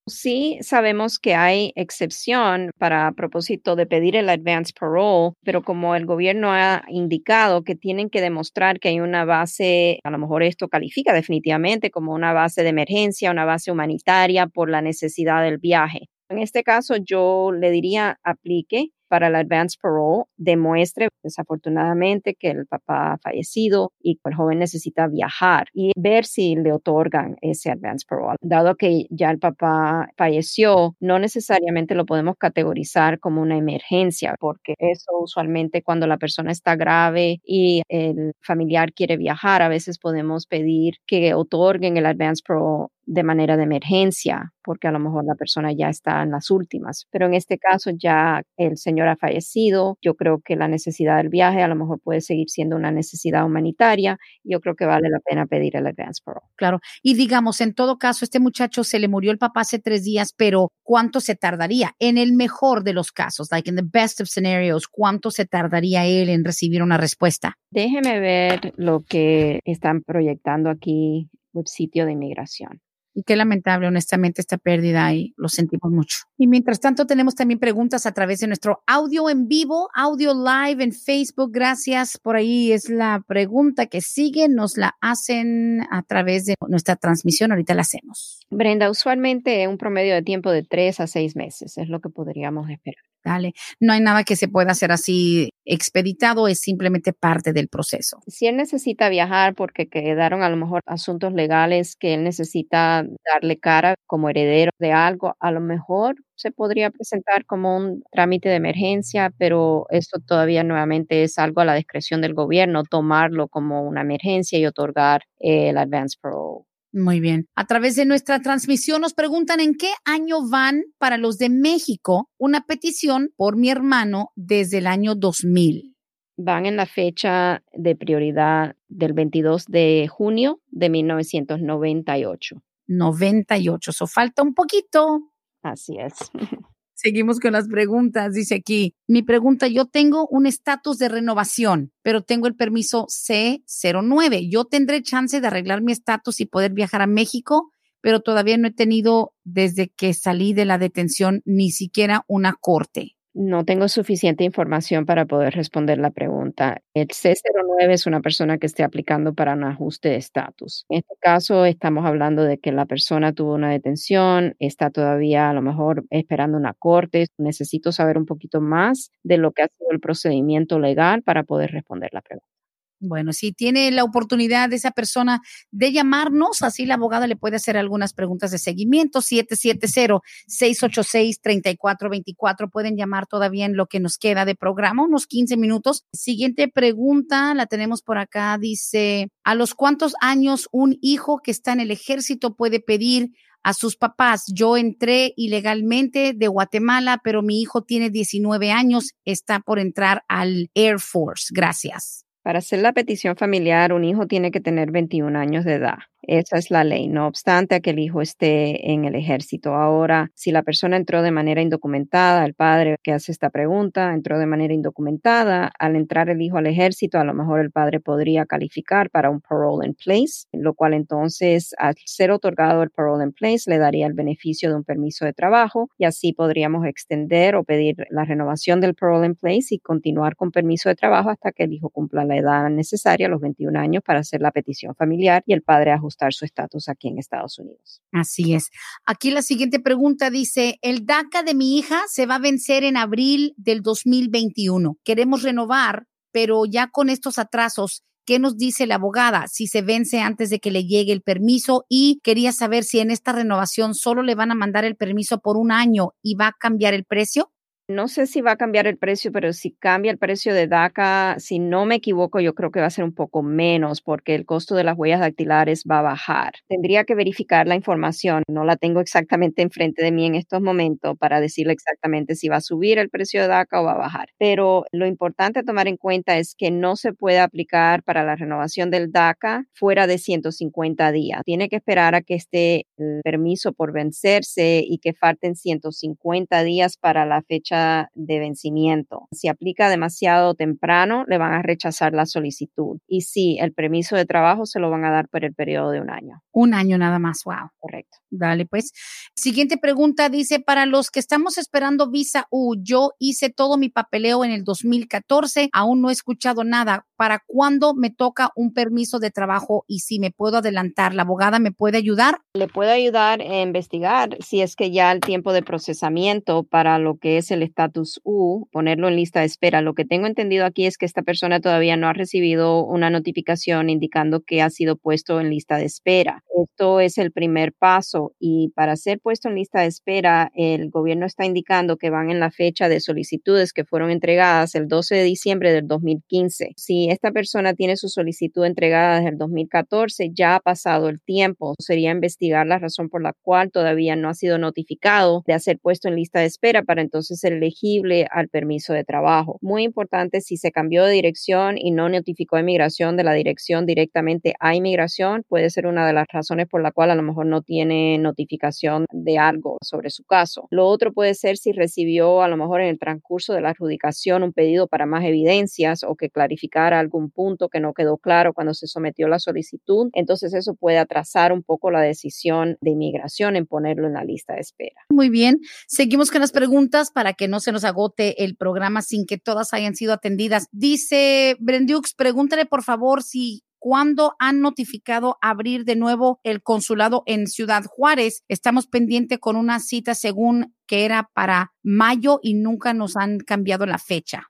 Sí, sabemos que hay excepción para propósito de pedir el advance parole, pero como el gobierno ha indicado que tienen que demostrar que hay una base, a lo mejor esto califica definitivamente como una base de emergencia, una base humanitaria por la necesidad del viaje. En este caso, yo le diría aplique para el advance parole demuestre desafortunadamente que el papá ha fallecido y el joven necesita viajar y ver si le otorgan ese advance parole. Dado que ya el papá falleció, no necesariamente lo podemos categorizar como una emergencia porque eso usualmente cuando la persona está grave y el familiar quiere viajar, a veces podemos pedir que otorguen el advance parole de manera de emergencia, porque a lo mejor la persona ya está en las últimas. Pero en este caso ya el señor ha fallecido. Yo creo que la necesidad del viaje a lo mejor puede seguir siendo una necesidad humanitaria. Yo creo que vale la pena pedir el advance parole. Claro. Y digamos, en todo caso, este muchacho se le murió el papá hace tres días, pero ¿cuánto se tardaría? En el mejor de los casos, like in the best of scenarios, ¿cuánto se tardaría él en recibir una respuesta? Déjeme ver lo que están proyectando aquí el sitio de inmigración. Y qué lamentable, honestamente, esta pérdida y lo sentimos mucho. Y mientras tanto, tenemos también preguntas a través de nuestro audio en vivo, audio live en Facebook. Gracias. Por ahí es la pregunta que sigue. Nos la hacen a través de nuestra transmisión. Ahorita la hacemos. Brenda, usualmente un promedio de tiempo de tres a seis meses es lo que podríamos esperar. Dale, no hay nada que se pueda hacer así expeditado, es simplemente parte del proceso. Si él necesita viajar porque quedaron a lo mejor asuntos legales que él necesita darle cara como heredero de algo, a lo mejor se podría presentar como un trámite de emergencia, pero eso todavía nuevamente es algo a la discreción del gobierno, tomarlo como una emergencia y otorgar el advance parole. Muy bien. A través de nuestra transmisión nos preguntan en qué año van para los de México una petición por mi hermano desde el año 2000. Van en la fecha de prioridad del 22 de junio de 1998. 98, eso falta un poquito. Así es. Seguimos con las preguntas. Dice aquí, mi pregunta, yo tengo un estatus de renovación, pero tengo el permiso C09. Yo tendré chance de arreglar mi estatus y poder viajar a México, pero todavía no he tenido desde que salí de la detención ni siquiera una corte. No tengo suficiente información para poder responder la pregunta. El C09 es una persona que esté aplicando para un ajuste de estatus. En este caso, estamos hablando de que la persona tuvo una detención, está todavía a lo mejor esperando una corte. Necesito saber un poquito más de lo que ha sido el procedimiento legal para poder responder la pregunta. Bueno, si tiene la oportunidad de esa persona de llamarnos, así la abogada le puede hacer algunas preguntas de seguimiento. 770-686-3424. Pueden llamar todavía en lo que nos queda de programa, unos 15 minutos. Siguiente pregunta, la tenemos por acá. Dice, ¿a los cuántos años un hijo que está en el ejército puede pedir a sus papás. Yo entré ilegalmente de Guatemala, pero mi hijo tiene 19 años, está por entrar al Air Force. Gracias. Para hacer la petición familiar, un hijo tiene que tener 21 años de edad. Esa es la ley, no obstante a que el hijo esté en el ejército. Ahora, si la persona entró de manera indocumentada, el padre que hace esta pregunta entró de manera indocumentada, al entrar el hijo al ejército, a lo mejor el padre podría calificar para un parole in place, lo cual entonces, al ser otorgado el parole in place, le daría el beneficio de un permiso de trabajo y así podríamos extender o pedir la renovación del parole in place y continuar con permiso de trabajo hasta que el hijo cumpla la edad necesaria, los 21 años, para hacer la petición familiar y el padre su estatus aquí en Estados Unidos. Así es. Aquí la siguiente pregunta dice, el DACA de mi hija se va a vencer en abril del 2021. Queremos renovar, pero ya con estos atrasos, ¿Qué nos dice la abogada? Si se vence antes de que le llegue el permiso y quería saber si en esta renovación solo le van a mandar el permiso por un año y va a cambiar el precio. No sé si va a cambiar el precio, pero si cambia el precio de DACA, si no me equivoco, yo creo que va a ser un poco menos porque el costo de las huellas dactilares va a bajar. Tendría que verificar la información, no la tengo exactamente enfrente de mí en estos momentos para decirle exactamente si va a subir el precio de DACA o va a bajar. Pero lo importante a tomar en cuenta es que no se puede aplicar para la renovación del DACA fuera de 150 días. Tiene que esperar a que esté el permiso por vencerse y que falten 150 días para la fecha de vencimiento. Si aplica demasiado temprano, le van a rechazar la solicitud. Y si el permiso de trabajo se lo van a dar por el periodo de un año. Un año nada más, wow. Correcto. Dale, pues. Siguiente pregunta dice, para los que estamos esperando visa U, yo hice todo mi papeleo en el 2014, aún no he escuchado nada. ¿Para cuándo me toca un permiso de trabajo y si me puedo adelantar? ¿La abogada me puede ayudar? Le puede ayudar a investigar si es que ya el tiempo de procesamiento para lo que es el estatus U, ponerlo en lista de espera. Lo que tengo entendido aquí es que esta persona todavía no ha recibido una notificación indicando que ha sido puesto en lista de espera. Esto es el primer paso y para ser puesto en lista de espera, el gobierno está indicando que van en la fecha de solicitudes que fueron entregadas el 12 de diciembre del 2015. Si esta persona tiene su solicitud entregada desde el 2014, ya ha pasado el tiempo. Sería investigar la razón por la cual todavía no ha sido notificado de ser puesto en lista de espera para entonces ser elegible al permiso de trabajo. Muy importante, si se cambió de dirección y no notificó a inmigración de la dirección directamente a inmigración, puede ser una de las razones por la cual a lo mejor no tiene notificación de algo sobre su caso. Lo otro puede ser si recibió a lo mejor en el transcurso de la adjudicación un pedido para más evidencias o que clarificara algún punto que no quedó claro cuando se sometió la solicitud. Entonces eso puede atrasar un poco la decisión de inmigración en ponerlo en la lista de espera. Muy bien. Seguimos con las preguntas para que no se nos agote el programa sin que todas hayan sido atendidas. Dice Brendux, pregúntale por favor si cuándo han notificado abrir de nuevo el consulado en Ciudad Juárez. Estamos pendientes con una cita según que era para mayo y nunca nos han cambiado la fecha.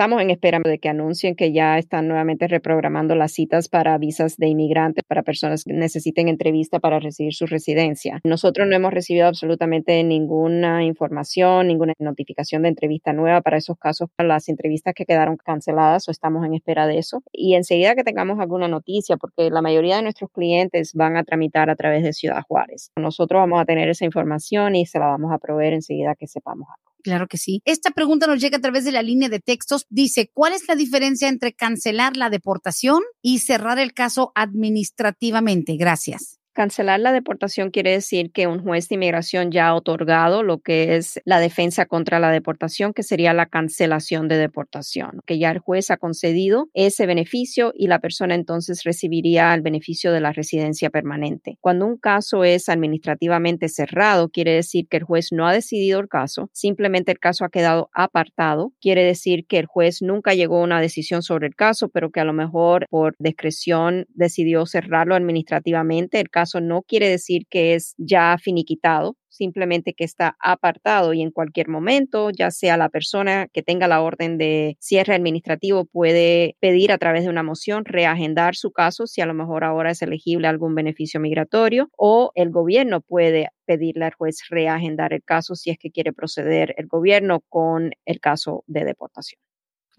Estamos en espera de que anuncien que ya están nuevamente reprogramando las citas para visas de inmigrantes para personas que necesiten entrevista para recibir su residencia. Nosotros no hemos recibido absolutamente ninguna información, ninguna notificación de entrevista nueva para esos casos, para las entrevistas que quedaron canceladas o estamos en espera de eso. Y enseguida que tengamos alguna noticia, porque la mayoría de nuestros clientes van a tramitar a través de Ciudad Juárez. Nosotros vamos a tener esa información y se la vamos a proveer enseguida que sepamos algo. Claro que sí. Esta pregunta nos llega a través de la línea de textos. Dice, ¿cuál es la diferencia entre cancelar la deportación y cerrar el caso administrativamente? Gracias. Cancelar la deportación quiere decir que un juez de inmigración ya ha otorgado lo que es la defensa contra la deportación, que sería la cancelación de deportación, que ya el juez ha concedido ese beneficio y la persona entonces recibiría el beneficio de la residencia permanente. Cuando un caso es administrativamente cerrado, quiere decir que el juez no ha decidido el caso, simplemente el caso ha quedado apartado, quiere decir que el juez nunca llegó a una decisión sobre el caso, pero que a lo mejor por discreción decidió cerrarlo administrativamente. No quiere decir que es ya finiquitado, simplemente que está apartado y en cualquier momento, ya sea la persona que tenga la orden de cierre administrativo puede pedir a través de una moción reagendar su caso si a lo mejor ahora es elegible algún beneficio migratorio o el gobierno puede pedirle al juez reagendar el caso si es que quiere proceder el gobierno con el caso de deportación.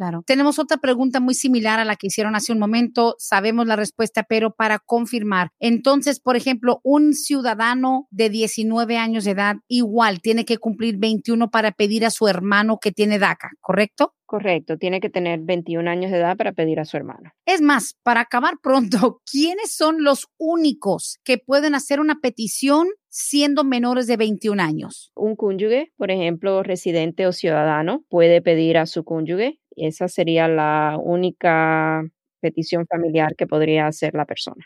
Claro. Tenemos otra pregunta muy similar a la que hicieron hace un momento. Sabemos la respuesta, pero para confirmar. Entonces, por ejemplo, un ciudadano de 19 años de edad igual tiene que cumplir 21 para pedir a su hermano que tiene DACA, ¿correcto? Correcto, tiene que tener 21 años de edad para pedir a su hermano. Es más, para acabar pronto, ¿quiénes son los únicos que pueden hacer una petición siendo menores de 21 años? Un cónyuge, por ejemplo, residente o ciudadano, puede pedir a su cónyuge esa sería la única petición familiar que podría hacer la persona.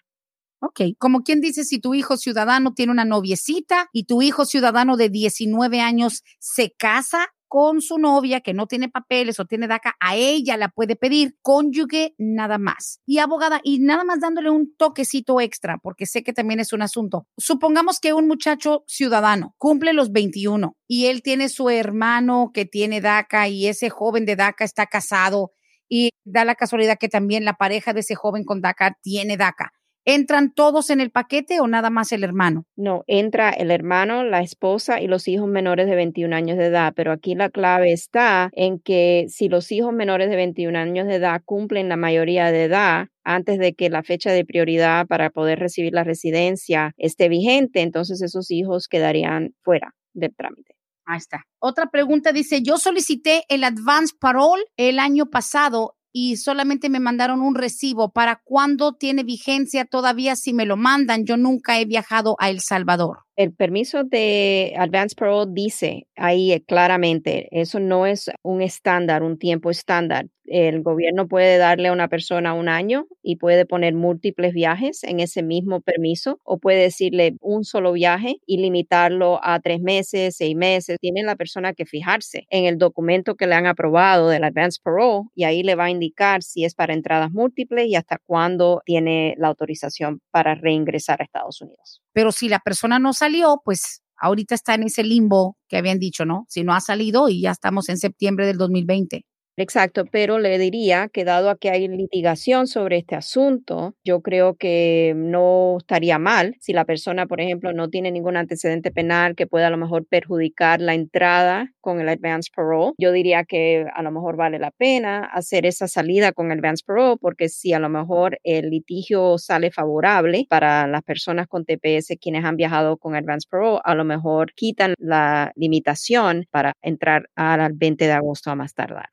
Ok, como quien dice, si tu hijo ciudadano tiene una noviecita y tu hijo ciudadano de 19 años se casa con su novia que no tiene papeles o tiene DACA, a ella la puede pedir cónyuge nada más. Y abogada, y nada más dándole un toquecito extra, porque sé que también es un asunto. Supongamos que un muchacho ciudadano cumple los 21 y él tiene su hermano que tiene DACA y ese joven de DACA está casado y da la casualidad que también la pareja de ese joven con DACA tiene DACA. ¿Entran todos en el paquete o nada más el hermano? No, entra el hermano, la esposa y los hijos menores de 21 años de edad, pero aquí la clave está en que si los hijos menores de 21 años de edad cumplen la mayoría de edad, antes de que la fecha de prioridad para poder recibir la residencia esté vigente, entonces esos hijos quedarían fuera del trámite. Ahí está. Otra pregunta dice, yo solicité el advance parole el año pasado y solamente me mandaron un recibo. ¿Para cuándo tiene vigencia todavía si me lo mandan? Yo nunca he viajado a El Salvador. El permiso de Advance Parole dice ahí claramente, eso no es un estándar, un tiempo estándar. El gobierno puede darle a una persona un año y puede poner múltiples viajes en ese mismo permiso o puede decirle un solo viaje y limitarlo a tres meses, seis meses. Tiene la persona que fijarse en el documento que le han aprobado del Advance Parole y ahí le va a indicar si es para entradas múltiples y hasta cuándo tiene la autorización para reingresar a Estados Unidos. Pero si la persona no salió, pues ahorita está en ese limbo que habían dicho, ¿no? Si no ha salido y ya estamos en septiembre del 2020. Exacto, pero le diría que dado a que hay litigación sobre este asunto, yo creo que no estaría mal si la persona, por ejemplo, no tiene ningún antecedente penal que pueda a lo mejor perjudicar la entrada con el advance parole. Yo diría que a lo mejor vale la pena hacer esa salida con el advance parole porque si a lo mejor el litigio sale favorable para las personas con TPS quienes han viajado con advance parole, a lo mejor quitan la limitación para entrar al 20 de agosto a más tardar.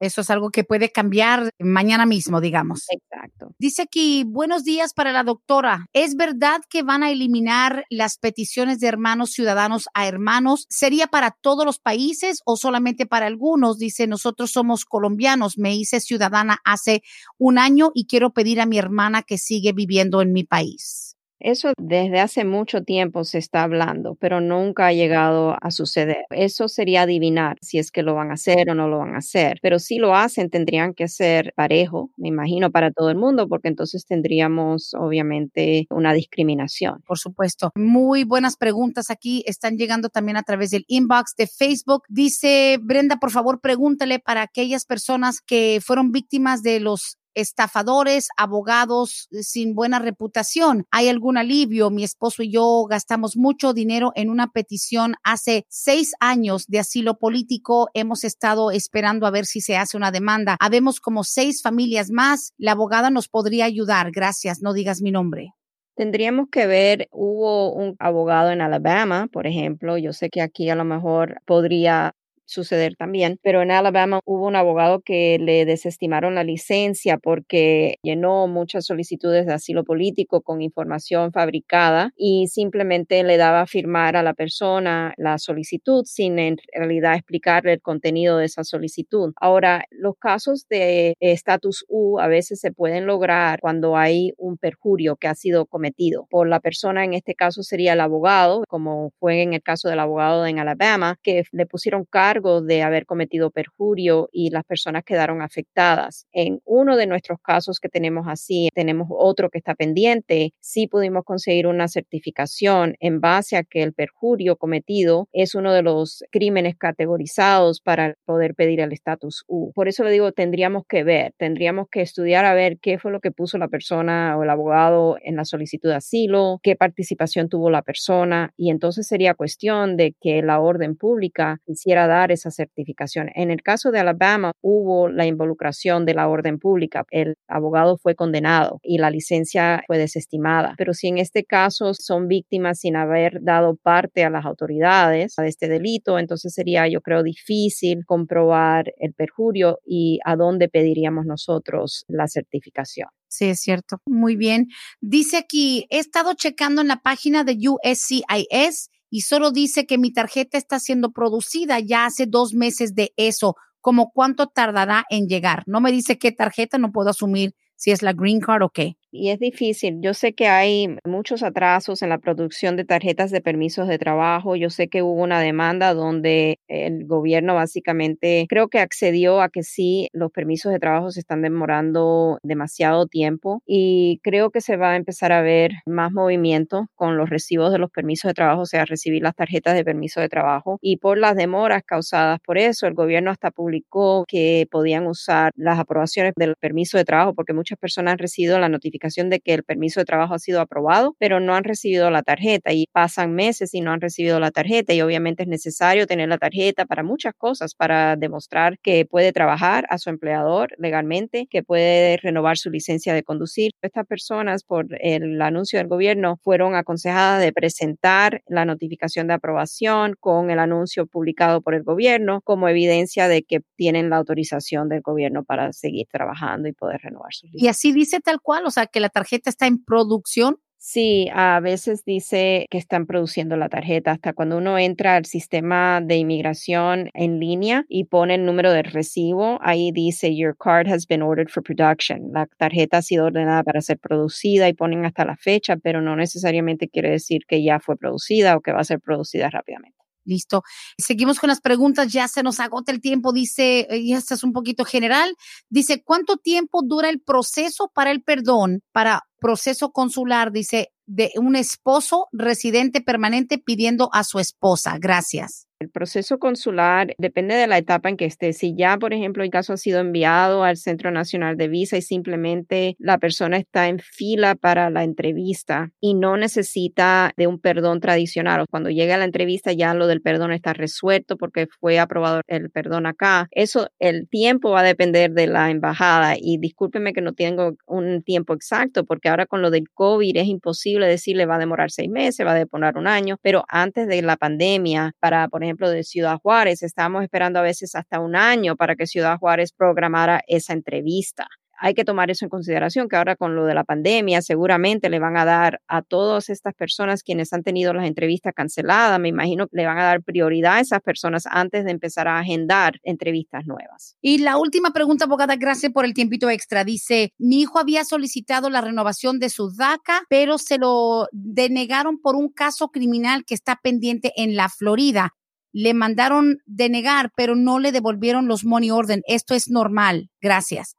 Eso es algo que puede cambiar mañana mismo, digamos. Exacto. Dice aquí, buenos días para la doctora. ¿Es verdad que van a eliminar las peticiones de hermanos ciudadanos a hermanos? ¿Sería para todos los países o solamente para algunos? Dice, nosotros somos colombianos. Me hice ciudadana hace un año y quiero pedir a mi hermana que sigue viviendo en mi país. Eso desde hace mucho tiempo se está hablando, pero nunca ha llegado a suceder. Eso sería adivinar si es que lo van a hacer o no lo van a hacer. Pero si lo hacen, tendrían que ser parejo, me imagino, para todo el mundo, porque entonces tendríamos obviamente una discriminación. Por supuesto. Muy buenas preguntas aquí. Están llegando también a través del inbox de Facebook. Dice Brenda, por favor, pregúntale para aquellas personas que fueron víctimas de los estafadores, abogados eh, sin buena reputación. ¿Hay algún alivio? Mi esposo y yo gastamos mucho dinero en una petición hace seis años de asilo político. Hemos estado esperando a ver si se hace una demanda. Habemos como seis familias más. La abogada nos podría ayudar. Gracias. No digas mi nombre. Tendríamos que ver, hubo un abogado en Alabama, por ejemplo, yo sé que aquí a lo mejor podría suceder también, pero en Alabama hubo un abogado que le desestimaron la licencia porque llenó muchas solicitudes de asilo político con información fabricada y simplemente le daba a firmar a la persona la solicitud sin en realidad explicarle el contenido de esa solicitud. Ahora, los casos de estatus U a veces se pueden lograr cuando hay un perjurio que ha sido cometido por la persona, en este caso sería el abogado, como fue en el caso del abogado en Alabama, que le pusieron cargo de haber cometido perjurio y las personas quedaron afectadas. En uno de nuestros casos que tenemos así, tenemos otro que está pendiente, sí pudimos conseguir una certificación en base a que el perjurio cometido es uno de los crímenes categorizados para poder pedir el estatus U. Por eso le digo, tendríamos que ver, tendríamos que estudiar a ver qué fue lo que puso la persona o el abogado en la solicitud de asilo, qué participación tuvo la persona y entonces sería cuestión de que la orden pública quisiera dar esa certificación. En el caso de Alabama hubo la involucración de la orden pública. El abogado fue condenado y la licencia fue desestimada. Pero si en este caso son víctimas sin haber dado parte a las autoridades de este delito, entonces sería, yo creo, difícil comprobar el perjurio y a dónde pediríamos nosotros la certificación. Sí, es cierto. Muy bien. Dice aquí, he estado checando en la página de USCIS y solo dice que mi tarjeta está siendo producida ya hace dos meses de eso, como cuánto tardará en llegar. No me dice qué tarjeta, no puedo asumir si es la green card o qué y es difícil. Yo sé que hay muchos atrasos en la producción de tarjetas de permisos de trabajo. Yo sé que hubo una demanda donde el gobierno básicamente creo que accedió a que sí, los permisos de trabajo se están demorando demasiado tiempo y creo que se va a empezar a ver más movimiento con los recibos de los permisos de trabajo, o sea, recibir las tarjetas de permiso de trabajo. Y por las demoras causadas por eso, el gobierno hasta publicó que podían usar las aprobaciones del permiso de trabajo porque muchas personas han recibido la notificación de que el permiso de trabajo ha sido aprobado, pero no han recibido la tarjeta y pasan meses y no han recibido la tarjeta y obviamente es necesario tener la tarjeta para muchas cosas, para demostrar que puede trabajar a su empleador legalmente, que puede renovar su licencia de conducir. Estas personas por el anuncio del gobierno fueron aconsejadas de presentar la notificación de aprobación con el anuncio publicado por el gobierno como evidencia de que tienen la autorización del gobierno para seguir trabajando y poder renovar su licencia. Y así dice tal cual, o sea, que la tarjeta está en producción? Sí, a veces dice que están produciendo la tarjeta. Hasta cuando uno entra al sistema de inmigración en línea y pone el número del recibo, ahí dice Your card has been ordered for production. La tarjeta ha sido ordenada para ser producida y ponen hasta la fecha, pero no necesariamente quiere decir que ya fue producida o que va a ser producida rápidamente. Listo. Seguimos con las preguntas, ya se nos agota el tiempo, dice, eh, y esta es un poquito general, dice, ¿cuánto tiempo dura el proceso para el perdón, para proceso consular, dice, de un esposo residente permanente pidiendo a su esposa? Gracias. El proceso consular depende de la etapa en que esté. Si ya, por ejemplo, el caso ha sido enviado al Centro Nacional de Visa y simplemente la persona está en fila para la entrevista y no necesita de un perdón tradicional, o cuando llega a la entrevista ya lo del perdón está resuelto porque fue aprobado el perdón acá. Eso, el tiempo va a depender de la embajada y discúlpeme que no tengo un tiempo exacto porque ahora con lo del COVID es imposible decirle va a demorar seis meses, va a demorar un año, pero antes de la pandemia, para, por ejemplo, de Ciudad Juárez. Estábamos esperando a veces hasta un año para que Ciudad Juárez programara esa entrevista. hay que tomar eso en consideración, que ahora con lo de la pandemia seguramente le van a dar a todas estas personas quienes han tenido las entrevistas canceladas, me imagino que le van a dar prioridad a esas personas antes de empezar a agendar entrevistas nuevas. Y la última pregunta, abogada, gracias por el tiempito extra. Dice, mi hijo había solicitado la renovación de su DACA, pero se lo denegaron por un caso criminal que está pendiente en la Florida. Le mandaron denegar, pero no le devolvieron los money order. Esto es normal. Gracias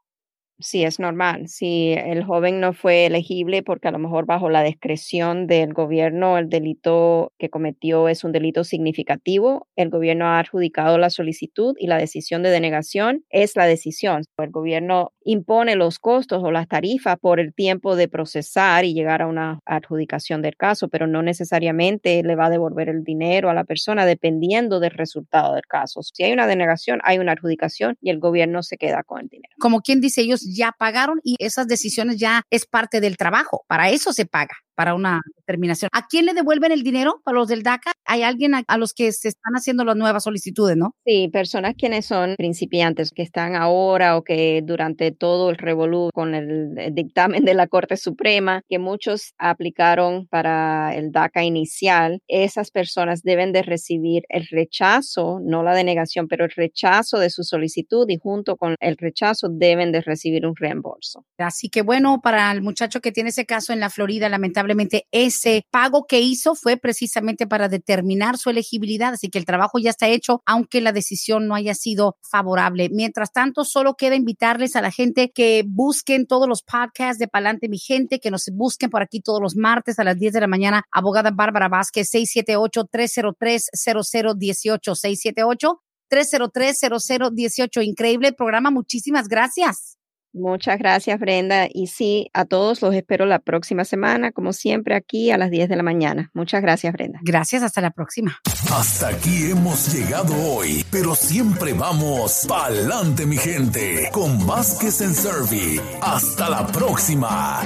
sí es normal. Si el joven no fue elegible porque a lo mejor bajo la discreción del gobierno el delito que cometió es un delito significativo, el gobierno ha adjudicado la solicitud y la decisión de denegación es la decisión. El gobierno impone los costos o las tarifas por el tiempo de procesar y llegar a una adjudicación del caso, pero no necesariamente le va a devolver el dinero a la persona dependiendo del resultado del caso. Si hay una denegación, hay una adjudicación y el gobierno se queda con el dinero. Como quien dice, ellos ya pagaron y esas decisiones ya es parte del trabajo. Para eso se paga para una determinación. ¿A quién le devuelven el dinero para los del DACA? Hay alguien a, los que se están haciendo las nuevas solicitudes, ¿no? Sí, personas quienes son principiantes, que están ahora o que durante todo el revolú con el, dictamen de la Corte Suprema, que muchos aplicaron para el DACA inicial, esas personas deben de recibir el rechazo, no la denegación, pero el rechazo de su solicitud y junto con el rechazo deben de recibir un reembolso. Así que bueno, para el muchacho que tiene ese caso en la Florida, lamentablemente ese pago que hizo fue precisamente para determinar su elegibilidad, así que el trabajo ya está hecho, aunque la decisión no haya sido favorable. Mientras tanto, solo queda invitarles a la gente que busquen todos los podcasts de Palante Mi Gente, que nos busquen por aquí todos los martes a las 10 de la mañana. Abogada Bárbara Vázquez, 678-303-0018, 678 303-0018. Increíble programa. Muchísimas gracias. Muchas gracias, Brenda. Y sí, a todos los espero la próxima semana, como siempre, aquí a las 10 de la mañana. Muchas gracias, Brenda. Gracias, hasta la próxima. Hasta aquí hemos llegado hoy, pero siempre vamos pa'lante, mi gente, con Vázquez en Servi. Hasta la próxima.